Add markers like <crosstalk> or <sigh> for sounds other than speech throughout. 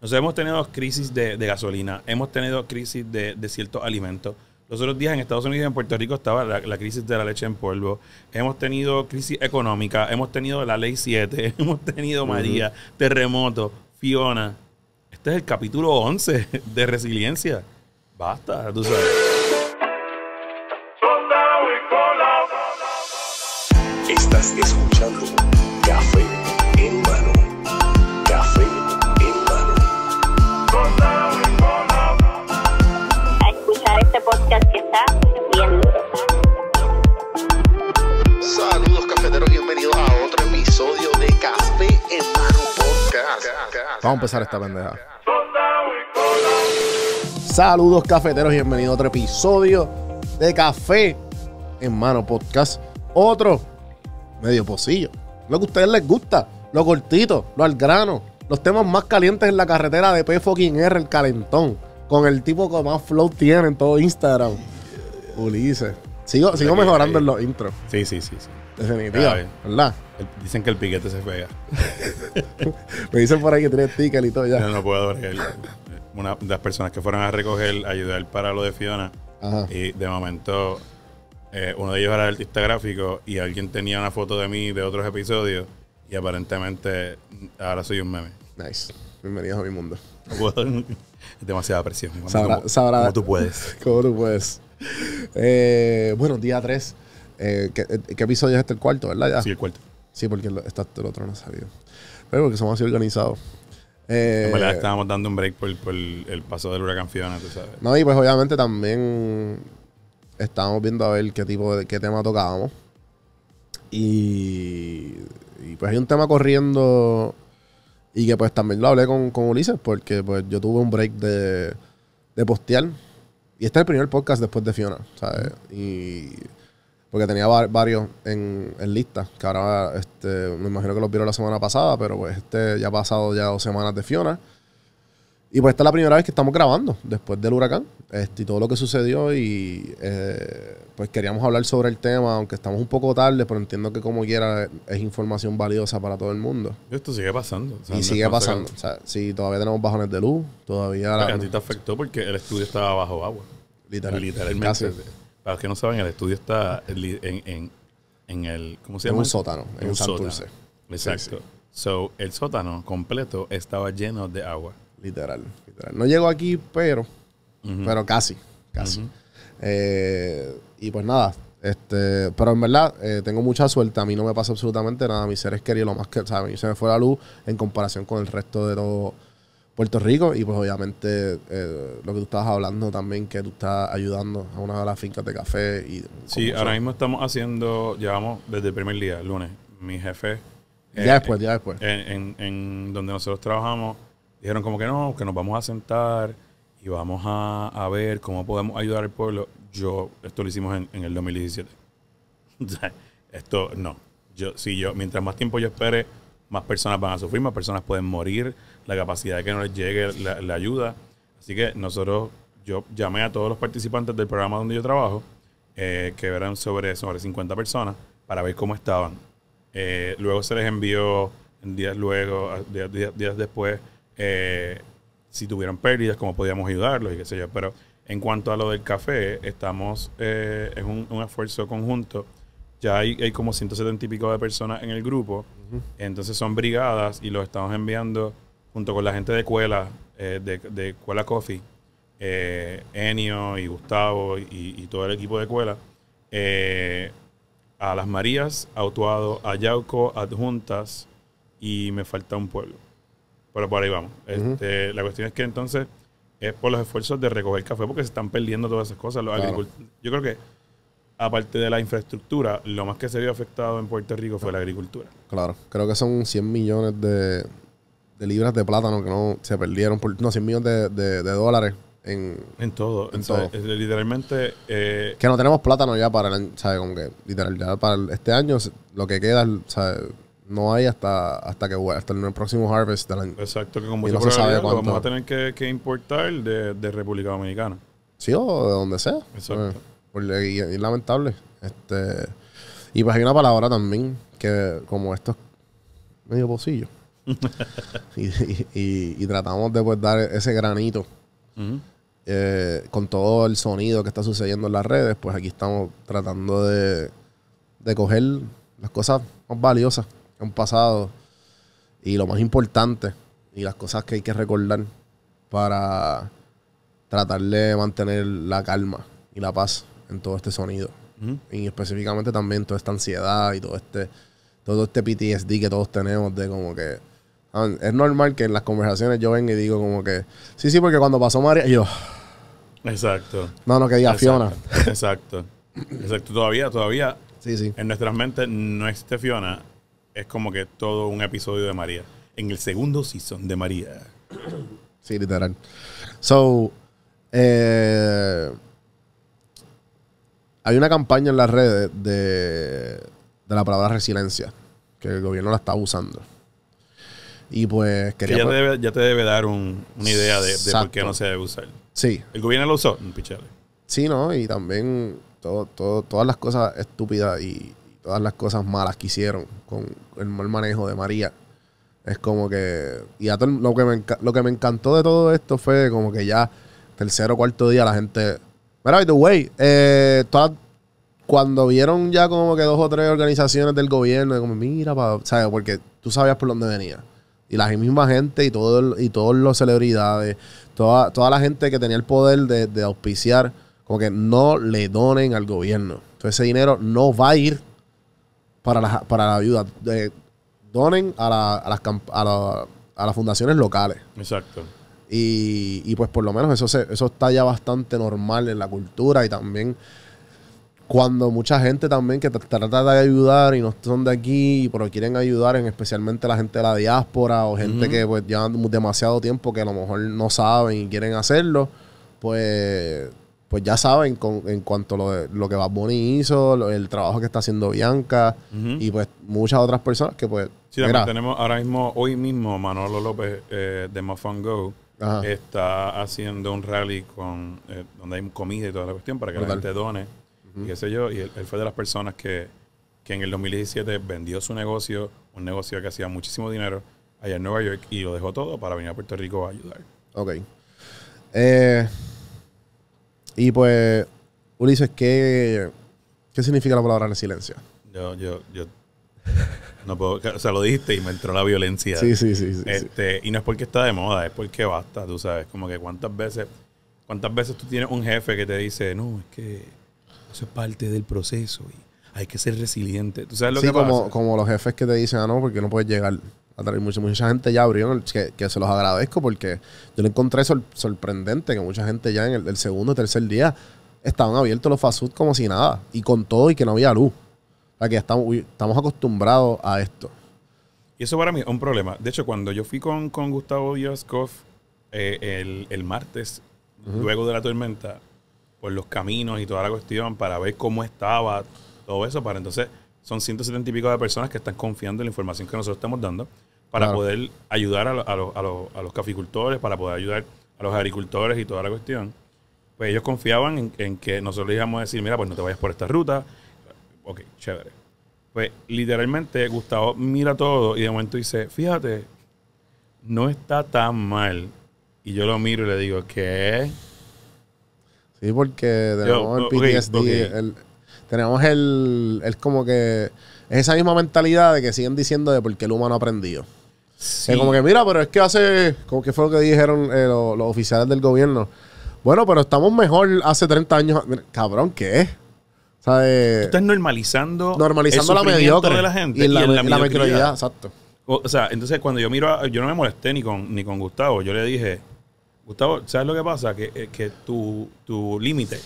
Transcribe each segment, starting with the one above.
Nosotros hemos tenido crisis de, de gasolina, hemos tenido crisis de, de ciertos alimentos. Los otros días en Estados Unidos y en Puerto Rico estaba la, la crisis de la leche en polvo. Hemos tenido crisis económica, hemos tenido la ley 7, <laughs> hemos tenido María, terremoto, Fiona. Este es el capítulo 11 de resiliencia. Basta, tú sabes. Vamos a empezar esta pendeja. Saludos cafeteros, bienvenido a otro episodio de Café en Mano Podcast. Otro medio pocillo. Lo que a ustedes les gusta, lo cortito, lo al grano. Los temas más calientes en la carretera de P fucking R, el calentón. Con el tipo que más flow tiene en todo Instagram. Ulises. Sigo, sigo mejorando en los intros. Sí, sí, sí. sí. Definitiva. ¿verdad? Dicen que el piquete se pega. <laughs> Me dicen por ahí que tiene sticker y todo ya. Yo no puedo bregar. Una de las personas que fueron a recoger, ayudar para lo de Fiona, Ajá. y de momento eh, uno de ellos era el artista gráfico y alguien tenía una foto de mí de otros episodios y aparentemente ahora soy un meme. Nice. Bienvenidos a mi mundo. No puedo- es demasiada presión. Sabrá- como- sabrá- como tú puedes. <laughs> ¿Cómo tú puedes? Eh, bueno, día 3. ¿Qué, qué episodio es este? El cuarto, ¿verdad? Ya. Sí, el cuarto. Sí, porque el, está, el otro no ha salido. Pero porque somos así organizados. Eh, En verdad estábamos dando un break por, por el, el paso del huracán Fiona, tú sabes. no, y pues obviamente también estábamos viendo a ver qué tipo de qué tema tocábamos. Y, y pues hay un tema corriendo y que pues también lo hablé con, con Ulises porque pues yo tuve un break de, de postear. Y este es el primer podcast después de Fiona, ¿sabes? Y porque tenía va- varios en, en lista, que ahora este, me imagino que los vieron la semana pasada, pero pues este ya ha pasado ya dos semanas de Fiona. Y pues esta es la primera vez que estamos grabando después del huracán este, y todo lo que sucedió y eh, pues queríamos hablar sobre el tema, aunque estamos un poco tarde, pero entiendo que como quiera es información valiosa para todo el mundo. Esto sigue pasando. o sea, y sigue pasando. O sea, si todavía tenemos bajones de luz, todavía... la- A ti te afectó porque el estudio estaba bajo agua. literal, Literalmente. casi. Para los que no saben, el estudio está en, en, en- en el. ¿Cómo se En llama? un sótano, en un Santurce. sótano. Exacto. Sí, sí. So, el sótano completo estaba lleno de agua. Literal, literal. No llego aquí, pero... Pero casi, casi. Eh, y pues nada, este, pero en verdad eh, tengo mucha suerte. A mí no me pasa absolutamente nada. Mis seres queridos, lo más que, mí se me fue la luz en comparación con el resto de todo Puerto Rico. Y pues obviamente eh, lo que tú estabas hablando también, que tú estás ayudando a una de las fincas de café. y Sí, ahora son- mismo estamos haciendo, llevamos desde el primer día, el lunes, mi jefe. eh, Ya después, ya después. En, en- en donde nosotros trabajamos, dijeron como que no, que nos vamos a sentar y vamos a, a ver cómo podemos ayudar al pueblo. Yo, esto lo hicimos en, en el 2017. <laughs> O sea, esto no. Yo, si yo, mientras más tiempo yo espere, más personas van a sufrir, más personas pueden morir, la capacidad de que no les llegue la, ayuda. Así que nosotros, yo llamé a todos los participantes del programa donde yo trabajo, eh, que eran sobre, sobre 50 personas, para ver cómo estaban. Eh, luego se les envió días luego, días, días- después, eh, si tuvieron pérdidas, cómo podíamos ayudarlos y qué sé yo. Pero en cuanto a lo del café, estamos eh, en un, un esfuerzo conjunto. Ya hay, hay como 170 y pico de personas en el grupo. Entonces son brigadas y los estamos enviando junto con la gente de Cuela, eh, de, de Cuela Coffee, eh, Enio y Gustavo y, y todo el equipo de Cuela, eh, a Las Marías, a Utuado, a Yauco, Adjuntas y me falta un pueblo. Pero por ahí vamos. Este, la cuestión es que entonces es por los esfuerzos de recoger café porque se están perdiendo todas esas cosas. Los Claro. Yo creo que, aparte de la infraestructura, lo más que se vio afectado en Puerto Rico fue la agricultura. Claro, creo que son 100 millones de, de libras de plátano que no se perdieron. Por, no, 100 millones de, de- de dólares en, En todo. En O sea, todo. es literalmente, eh, Que no tenemos plátano ya para el año, ¿sabes? Como que literal, ya para el- este año lo que queda, ¿sabes? No hay hasta, hasta que hasta el próximo harvest del año. exacto, que con Y no se sabe lo vamos a tener que, que importar de, de República Dominicana. Sí, o de donde sea. Exacto. Eh, y, es lamentable. Este, y pues hay una palabra también que, como esto es medio pocillo, y, <laughs> y- y- y tratamos de pues, dar ese granito eh, con todo el sonido que está sucediendo en las redes, pues aquí estamos tratando de, de coger las cosas más valiosas que han pasado y lo más importante y las cosas que hay que recordar para tratar de mantener la calma y la paz en todo este sonido. Y específicamente también toda esta ansiedad y todo este, todo este PTSD que todos tenemos de como que... ah, Es normal que en las conversaciones yo venga y digo como que... Sí, sí, porque cuando pasó María... y yo... Exacto. No, no, que diga Fiona. <laughs> Exacto. Exacto. Todavía, todavía Sí, sí. en nuestras mentes no existe Fiona. Es como que todo un episodio de María. En el segundo season de María. Sí, literal. So, eh, hay una campaña en las redes de, de la palabra resiliencia, que el gobierno la está usando. Y pues Que quería... ya, te debe, ya te debe dar un- una idea de, de por qué no se debe usar. sí, ¿El gobierno lo usó? Pichale. sí, ¿no? Y también todo, todo- todas las cosas estúpidas y, todas las cosas malas que hicieron con el mal manejo de María. Es como que... Y a todo lo, que me, lo que me encantó de todo esto fue como que ya tercero o cuarto día la gente... Mira, by the way, eh, todas- cuando vieron ya como que dos o tres organizaciones del gobierno, como mira, pa- ¿sabes? Porque tú sabías por dónde venía. Y la misma gente y todo y todos los celebridades, toda, toda la gente que tenía el poder de, auspiciar, como que no le donen al gobierno. Entonces ese dinero no va a ir para la, para la ayuda. De- donen a, la- a las, a, a las fundaciones locales. Exacto. Y, y pues por lo menos eso, se- eso está ya bastante normal en la cultura y también cuando mucha gente también que trata de ayudar y no son de aquí, pero quieren ayudar, en especialmente la gente de la diáspora o gente Ujú. que pues llevan demasiado tiempo que a lo mejor no saben y quieren hacerlo, pues pues ya saben con- en cuanto a lo, de- lo que Bad Bunny hizo, lo- el trabajo que está haciendo Bianca Ujú. y pues muchas otras personas que pues Sí, también mira, tenemos ahora mismo, hoy mismo, Manolo López eh, de Mafan Go Ajá. está haciendo un rally con eh, donde hay comida y toda la cuestión para que la gente done y qué sé yo. Y él, él fue de las personas que, que en el 2017 vendió su negocio, un negocio que hacía muchísimo dinero allá en Nueva York y lo dejó todo para venir a Puerto Rico a ayudar. Ok. Eh, y pues, Ulises, ¿qué, ¿qué significa la palabra resiliencia? Yo, yo, yo no puedo, o sea, lo dijiste y me entró la violencia. Sí, sí, sí. sí, sí. Este, y no es porque está de moda, es porque basta, tú sabes, como que cuántas veces, cuántas veces tú tienes un jefe que te dice, no, es que eso es parte del proceso y hay que ser resiliente. ¿Tú sabes lo Sí, que como, pasa? como los jefes que te dicen, ah, no, porque no puedes llegar a traer mucha, mucha gente ya abrió, que, que se los agradezco porque yo lo encontré sor- sorprendente que mucha gente ya en el, el segundo o tercer día estaban abiertos los fast food como si nada y con todo y que no había luz. O sea, que estamos, uy, estamos acostumbrados a esto. Y eso para mí es un problema. De hecho, cuando yo fui con, con Gustavo Yoskov eh, el, el martes, luego de la tormenta, por los caminos y toda la cuestión, para ver cómo estaba todo eso, para entonces son 170 y pico de personas que están confiando en la información que nosotros estamos dando para Claro. poder ayudar a, lo- a lo- a lo- a los caficultores, para poder ayudar a los agricultores y toda la cuestión. Pues ellos confiaban en, en que nosotros les íbamos a decir, mira, pues no te vayas por esta ruta. Ok, chévere. Pues literalmente Gustavo mira todo y de momento dice, fíjate, no está tan mal. Y yo lo miro y le digo, ¿qué? Sí, porque tenemos el PTSD. el- tenemos el, el como que es esa misma mentalidad de que siguen diciendo de por qué el humano ha aprendido. Sí. Es como que, mira, pero es que hace, como que fue lo que dijeron eh, lo- los, oficiales del gobierno. Bueno, pero estamos mejor hace 30 años. Cabrón, ¿qué? O Tú estás normalizando, normalizando el la mediocre. de la gente y la, y en la mediocridad. mediocridad. Exacto. O, o sea, entonces cuando yo miro, a- yo no me molesté ni con, ni con Gustavo. Yo le dije, Gustavo, ¿sabes lo que pasa? Que, eh, que tu, tu límite,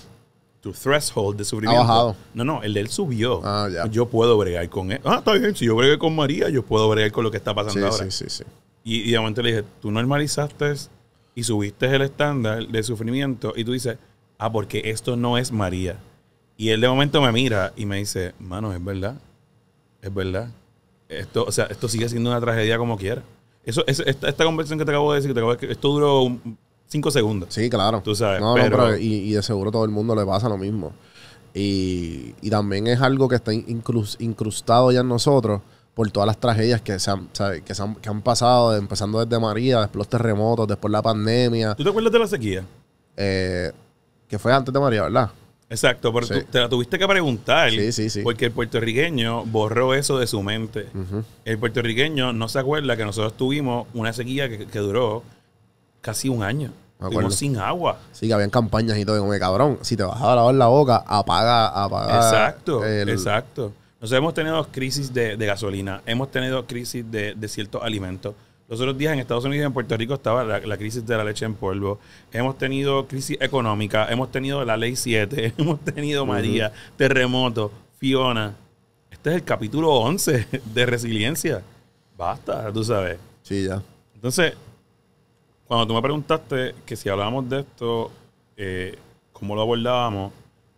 tu threshold de sufrimiento. bajado. No, no, el de él subió. Ah, ya. Yo puedo bregar con él. Ah, está bien. Si yo bregué con María, yo puedo bregar con lo que está pasando Sí, ahora. sí, sí, sí. Y, y de momento le dije, tú normalizaste y subiste el estándar de sufrimiento y tú dices, ah, porque esto no es María. Y él de momento me mira y me dice, mano, es verdad, es verdad. Esto, o sea, esto sigue siendo una tragedia como quiera. Eso, es- esta, esta conversación que te acabo de decir, que te acabo de- esto duró un- cinco segundos. Sí, claro. Tú sabes, No, pero- no, pero y, y de seguro todo el mundo le pasa lo mismo. Y, y también es algo que está incrus- incrustado ya en nosotros, por todas las tragedias que se han, ¿sabes? Que se han, que han pasado, empezando desde María, después los terremotos, después la pandemia, ¿Tú te acuerdas de la sequía? eh, que fue antes de María, ¿verdad? Exacto, pero Sí. tú- te la tuviste que preguntar. Sí, sí, sí. Porque el puertorriqueño borró eso de su mente. El puertorriqueño no se acuerda que nosotros tuvimos una sequía que, que duró casi un año. Estuvimos sin agua. Sí, que habían campañas y todo, como que cabrón, si te vas a lavar la boca, apaga, apaga. exacto, el- exacto. Nosotros hemos tenido crisis de, de gasolina, hemos tenido crisis de, de ciertos alimentos. Los otros días en Estados Unidos y en Puerto Rico estaba la, la crisis de la leche en polvo. Hemos tenido crisis económica, hemos tenido la ley 7, <laughs> hemos tenido María, terremoto, Fiona. Este es el capítulo 11 de resiliencia. Basta, tú sabes. Sí, ya. Entonces, cuando tú me preguntaste que si hablábamos de esto, eh, cómo lo abordábamos,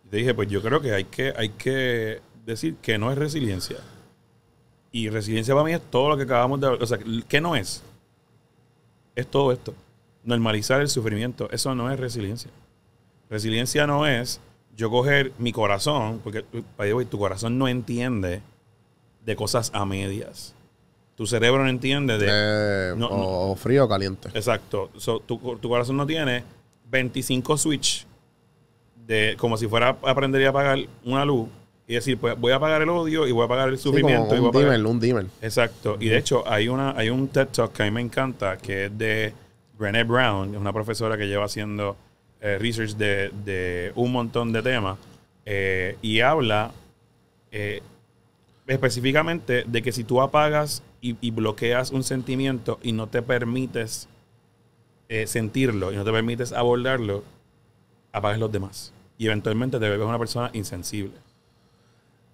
te dije, pues yo creo que hay que, hay que decir que no es resiliencia. Y resiliencia para mí es todo lo que acabamos de hablar. O sea, ¿qué no es? Es todo esto. Normalizar el sufrimiento. Eso no es resiliencia. Resiliencia no es yo coger mi corazón, porque tu corazón no entiende de cosas a medias. Tu cerebro no entiende de... Eh, no, o, o frío o caliente. Exacto. So, tu, tu corazón no tiene 25 switch de como si fuera a aprender y apagar una luz y decir, pues voy a apagar el odio y voy a apagar el Sí, como sufrimiento. y voy a un dimmer, un. Exacto. Y de hecho, hay una hay un TED Talk que a mí me encanta, que es de Brené Brown, es una profesora que lleva haciendo eh, research de, de un montón de temas, eh, y habla eh, específicamente de que si tú apagas y, y bloqueas un sentimiento y no te permites sentirlo y no te permites abordarlo, apagas los demás. Y eventualmente te vuelves una persona insensible.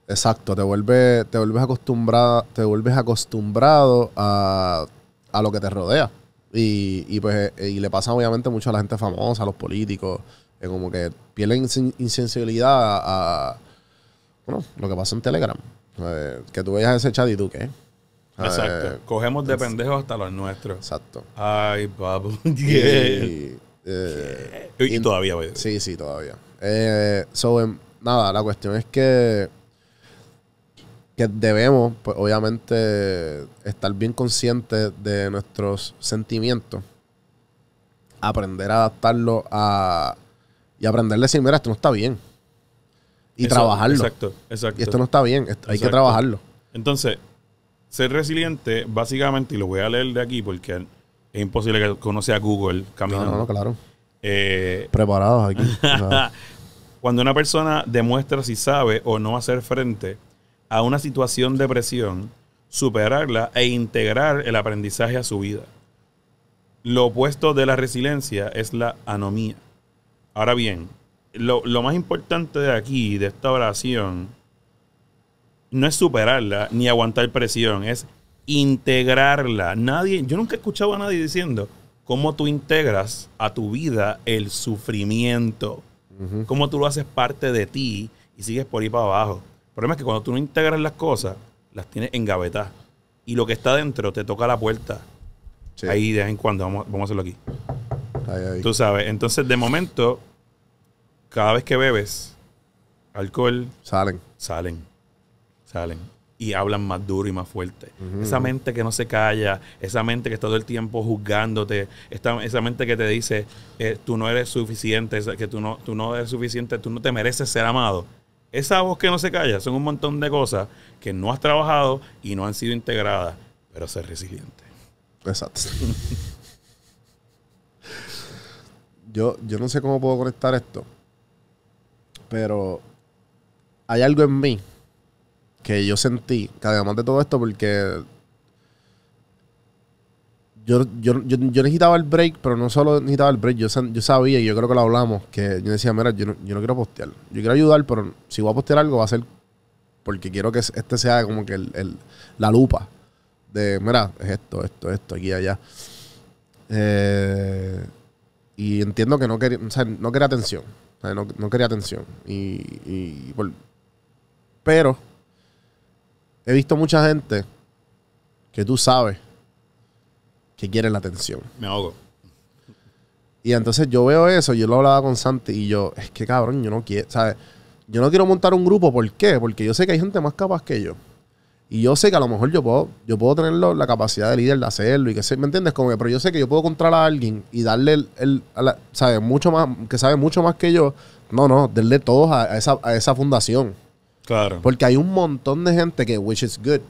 Exacto, te vuelves, te vuelves acostumbrado, te vuelves acostumbrado a, a lo que te rodea. Y, y pues eh, y le pasa obviamente mucho a la gente famosa, a los políticos, que como que pierden insen- insensibilidad a, a, bueno, lo que pasa en Telegram. Eh, que tú veas ese chat y tú qué. Eh, Exacto. Cogemos de pendejos hasta los nuestros. Exacto. Ay, papu. <laughs> Y, eh, Y, y todavía, güey. Sí, sí, todavía. Eh, so, em, nada, la cuestión es que, que debemos, pues, obviamente, estar bien conscientes de nuestros sentimientos, aprender a adaptarlo a. y aprender a decir, mira, esto no está bien. Y Eso, trabajarlo. Exacto, exacto. Y esto no está bien, esto- hay que trabajarlo. Entonces, ser resiliente, básicamente, y lo voy a leer de aquí porque es imposible que uno sea Google caminando. no, no, claro. Eh, Preparados aquí. <laughs> Cuando una persona demuestra si sabe o no hacer frente a una situación de presión, superarla e integrar el aprendizaje a su vida. Lo opuesto de la resiliencia es la anomía. Ahora bien, lo, lo más importante de aquí, de esta oración, no es superarla ni aguantar presión, es integrarla. Nadie, yo nunca he escuchado a nadie diciendo cómo tú integras a tu vida el sufrimiento cómo tú lo haces parte de ti y sigues por ahí para abajo. El problema es que cuando tú no integras las cosas, las tienes engavetadas. Y lo que está dentro te toca la puerta. Sí. Ahí de vez en cuando, vamos, vamos a hacerlo aquí. Ahí, ahí. Tú sabes, entonces de momento, cada vez que bebes alcohol, Salen. salen, salen. Y hablan más duro y más fuerte. Esa mente que no se calla, esa mente que está todo el tiempo juzgándote, esta- esa mente que te dice, eh, tú no eres suficiente, que tú no, tú no eres suficiente, tú no te mereces ser amado. Esa voz que no se calla son un montón de cosas que no has trabajado y no han sido integradas, pero ser resiliente. Exacto. yo, yo no sé cómo puedo conectar esto, pero hay algo en mí que yo sentí, que además de todo esto, porque yo, yo, yo, yo necesitaba el break, pero no solo necesitaba el break, yo, sabía, y yo creo que lo hablamos, que yo decía, mira, yo no, yo no quiero postear, yo quiero ayudar, pero si voy a postear algo va a ser porque quiero que este sea como que la lupa de, mira, es esto, esto, esto, aquí allá. Eh, y entiendo que no quería, o sea, no quería atención. No, no quería atención. Y, pero he visto mucha gente que tú sabes que quiere la atención. Me ahogo. Y entonces yo veo eso, yo lo hablaba con Santi y yo, es que cabrón, yo no quiero, ¿sabes? Yo no quiero montar un grupo, ¿por qué? Porque yo sé que hay gente más capaz que yo. Y yo sé que a lo mejor yo puedo, yo puedo tener la capacidad de líder de hacerlo y que sé, ¿me entiendes? Como que, pero yo sé que yo puedo controlar a alguien y darle el, el- a la- ¿sabes? Mucho más, que sabe mucho más que yo. No, no, darle todos a, a esa, a esa fundación. Claro. Porque hay un montón de gente que, which is good,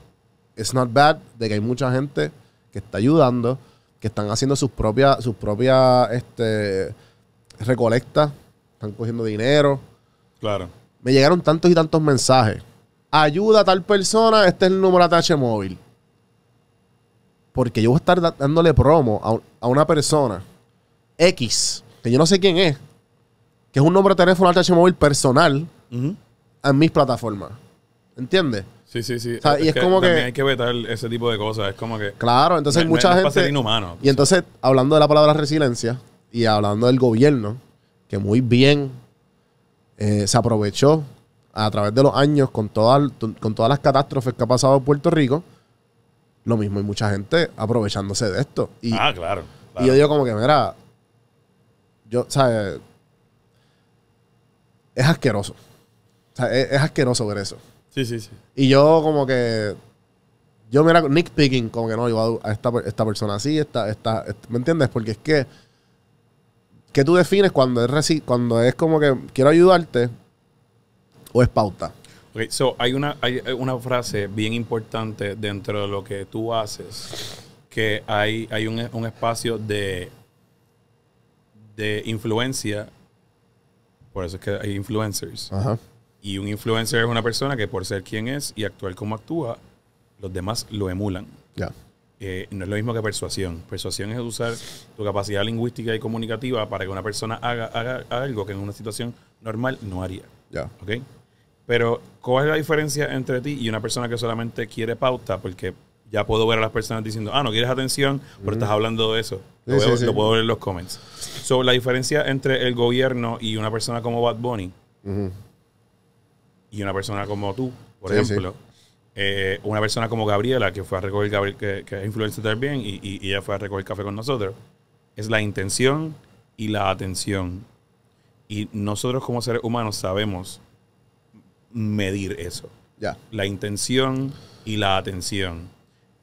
it's not bad, de que hay mucha gente que está ayudando, que están haciendo sus propias, sus propias, este, recolectas, están cogiendo dinero. Claro. Me llegaron tantos y tantos mensajes. Ayuda a tal persona, este es el número de ATH móvil. Porque yo voy a estar dándole promo a, un- a una persona X, que yo no sé quién es, que es un número de teléfono ATH móvil personal en mis plataformas. ¿Entiendes? Sí, sí, sí. O sea, y es como que- también hay que vetar ese tipo de cosas. Es como que. Claro, entonces no- mucha no es para ser gente. inhumano. Y entonces, hablando de la palabra resiliencia y hablando del gobierno, que muy bien eh, se aprovechó a través de los años con, todas con todas las catástrofes que ha pasado en Puerto Rico, lo mismo hay mucha gente aprovechándose de esto. Y, ah, claro. y yo digo como que, mira, yo, ¿sabes? Es asqueroso. O sea, es, es asqueroso ver eso. Sí, sí, sí. Y yo como que... Yo mira, Nick Picking, como que no, yo a esta, esta persona así, esta, esta, esta- ¿me entiendes? Porque es que... ¿Qué tú defines cuando es, reci- cuando es como que quiero ayudarte o es pauta? Ok, so hay una, hay una frase bien importante dentro de lo que tú haces, que hay, hay un, un espacio de, de influencia, por eso es que hay influencers. Ajá. Y un influencer es una persona que por ser quien es y actuar como actúa, los demás lo emulan. Ya. Eh, no es lo mismo que persuasión. Persuasión es usar tu capacidad lingüística y comunicativa para que una persona haga, haga algo que en una situación normal no haría. Ya. ¿ok? Pero, ¿cuál es la diferencia entre ti y una persona que solamente quiere pauta? Porque ya puedo ver a las personas diciendo, ah, no quieres atención, pero estás hablando de eso. Lo, Sí, veo- sí, sí. lo puedo ver en los comments. So, la diferencia entre el gobierno y una persona como Bad Bunny Ujú. Y una persona como tú, por Sí, ejemplo, eh, una persona como Gabriela, que fue a recoger, Gabri- que, que es influencer también, y, y- y ella fue a recoger café con nosotros, es la intención y la atención. Y nosotros como seres humanos sabemos medir eso. Ya. La intención y la atención.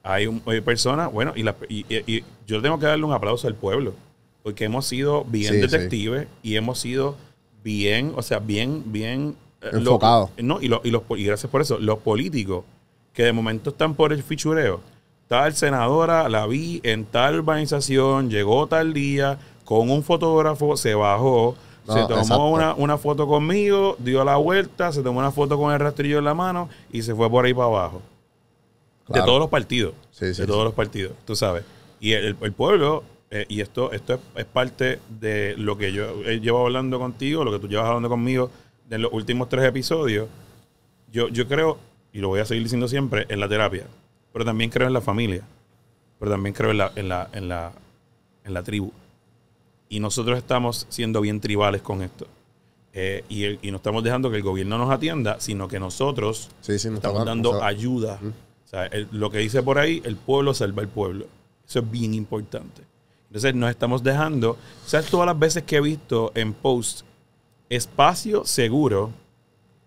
Hay, un, hay personas, bueno, y, la- y- yo tengo que darle un aplauso al pueblo, porque hemos sido bien Sí, detectives y hemos sido bien, o sea, bien, bien... eh, lo- Enfocado. no, y, lo- y, los, y gracias por eso, los políticos que de momento están por el fichureo. Tal senadora la vi en tal urbanización, llegó tal día, con un fotógrafo, se bajó, No, se tomó una, una foto conmigo, dio la vuelta, se tomó una foto con el rastrillo en la mano y se fue por ahí para abajo. Claro. De todos los partidos. Sí, sí, de sí. todos los partidos, tú sabes. Y el, el pueblo, eh, y esto, esto es, es parte de lo que yo he llevado hablando contigo, lo que tú llevas hablando conmigo en los últimos tres episodios. Yo, yo creo, y lo voy a seguir diciendo siempre, en la terapia. Pero también creo en la familia. Pero también creo en la, en la, en la, en la tribu. Y nosotros estamos siendo bien tribales con esto. Eh, y, el- y no estamos dejando que el gobierno nos atienda, sino que nosotros Sí, sí, no estamos dando ayuda. O sea, el- lo que dice por ahí, el pueblo salva al pueblo. Eso es bien importante. Entonces nos estamos dejando, ¿sabes todas las veces que he visto en post espacio seguro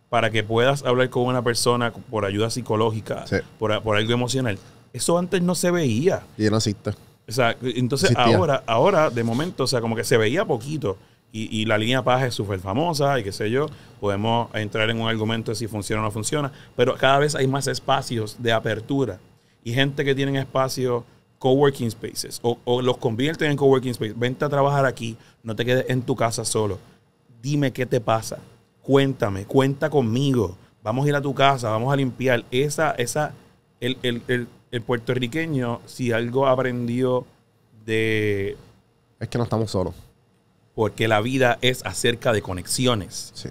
para que puedas hablar con una persona por ayuda psicológica, Sí. por, por algo emocional? Eso antes no se veía. Y no existe. O sea, entonces Existía. ahora, ahora, de momento, o sea, como que se veía poquito. Y, y la línea Paz es súper famosa y qué sé yo. Podemos entrar en un argumento de si funciona o no funciona. Pero cada vez hay más espacios de apertura. Y gente que tienen espacios, coworking spaces, o, o los convierten en coworking spaces. Vente a trabajar aquí, no te quedes en tu casa solo. Dime qué te pasa. Cuéntame, cuenta conmigo. Vamos a ir a tu casa, vamos a limpiar. Esa, esa, el, el, el, el puertorriqueño, si algo aprendió de. Es que no estamos solos. Porque la vida es acerca de conexiones. Sí.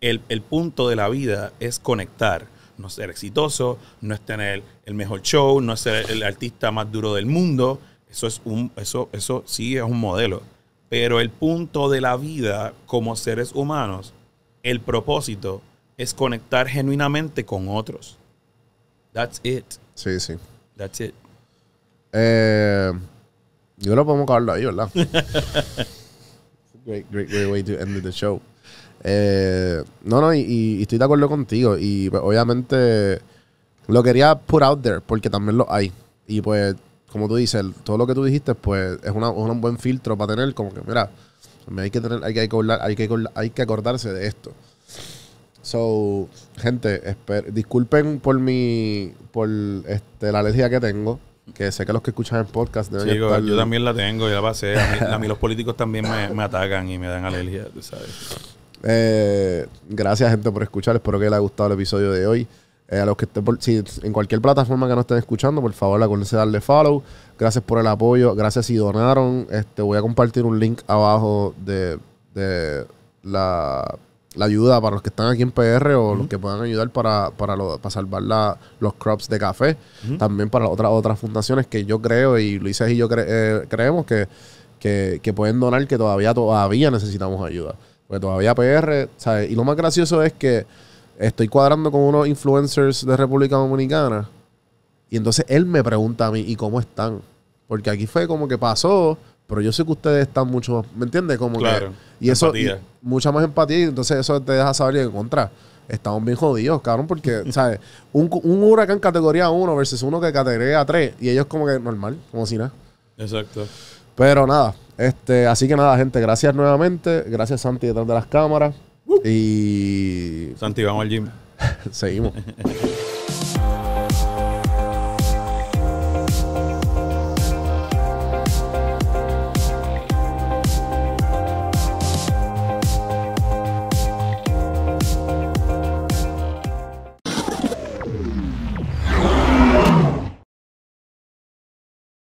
El, el punto de la vida es conectar. No ser exitoso, no es tener el mejor show, no es ser el artista más duro del mundo. Eso es un, eso, eso sí es un modelo. Pero el punto de la vida como seres humanos, el propósito es conectar genuinamente con otros. That's it. Sí, sí. That's it. Eh, yo que podemos acabarlo ahí, ¿verdad? <laughs> great, great, great way to end the show. Eh, no, no, y, y estoy de acuerdo contigo. Y pues, obviamente lo quería put out there porque también lo hay. Y pues, como tú dices, todo lo que tú dijiste, pues es una, un buen filtro para tener, como que, mira, hay que tener, hay que acordar, hay que hay que acordarse de esto. So, gente, esper- disculpen por mi, por este, la alergia que tengo, que sé que los que escuchan el podcast deben Chicos, estar- yo también la tengo, ya la pasé. A mí, a mí los políticos también me, me atacan y me dan alergia, tú sabes. Eh, gracias, gente, por escuchar. Espero que les haya gustado el episodio de hoy. Eh, a los que estén por, si en cualquier plataforma que nos estén escuchando, por favor, acuérdense de darle follow. Gracias por el apoyo. Gracias si donaron. Este, voy a compartir un link abajo de, de la, la ayuda para los que están aquí en PR o los que puedan ayudar para, para, lo- para salvar la- los crops de café. También para otras otras fundaciones que yo creo y Luis y yo cre- eh, creemos que, que, que pueden donar que todavía, todavía necesitamos ayuda. Porque todavía PR, ¿sabes? Y lo más gracioso es que estoy cuadrando con unos influencers de República Dominicana y entonces él me pregunta a mí, ¿y cómo están? Porque aquí fue como que pasó, pero yo sé que ustedes están mucho más, ¿me entiendes? Como Claro, que, y eso, y mucha más empatía, y entonces eso te deja saber que en contra. Estamos bien jodidos, cabrón, porque, <laughs> ¿sabes? Un, un huracán categoría 1 versus uno que categoría 3, y ellos como que normal, como si nada. Exacto. Pero nada, este, así que nada, gente, gracias nuevamente. Gracias, Santi, detrás de las cámaras. Y Santi, vamos al gym. <laughs> seguimos. <laughs>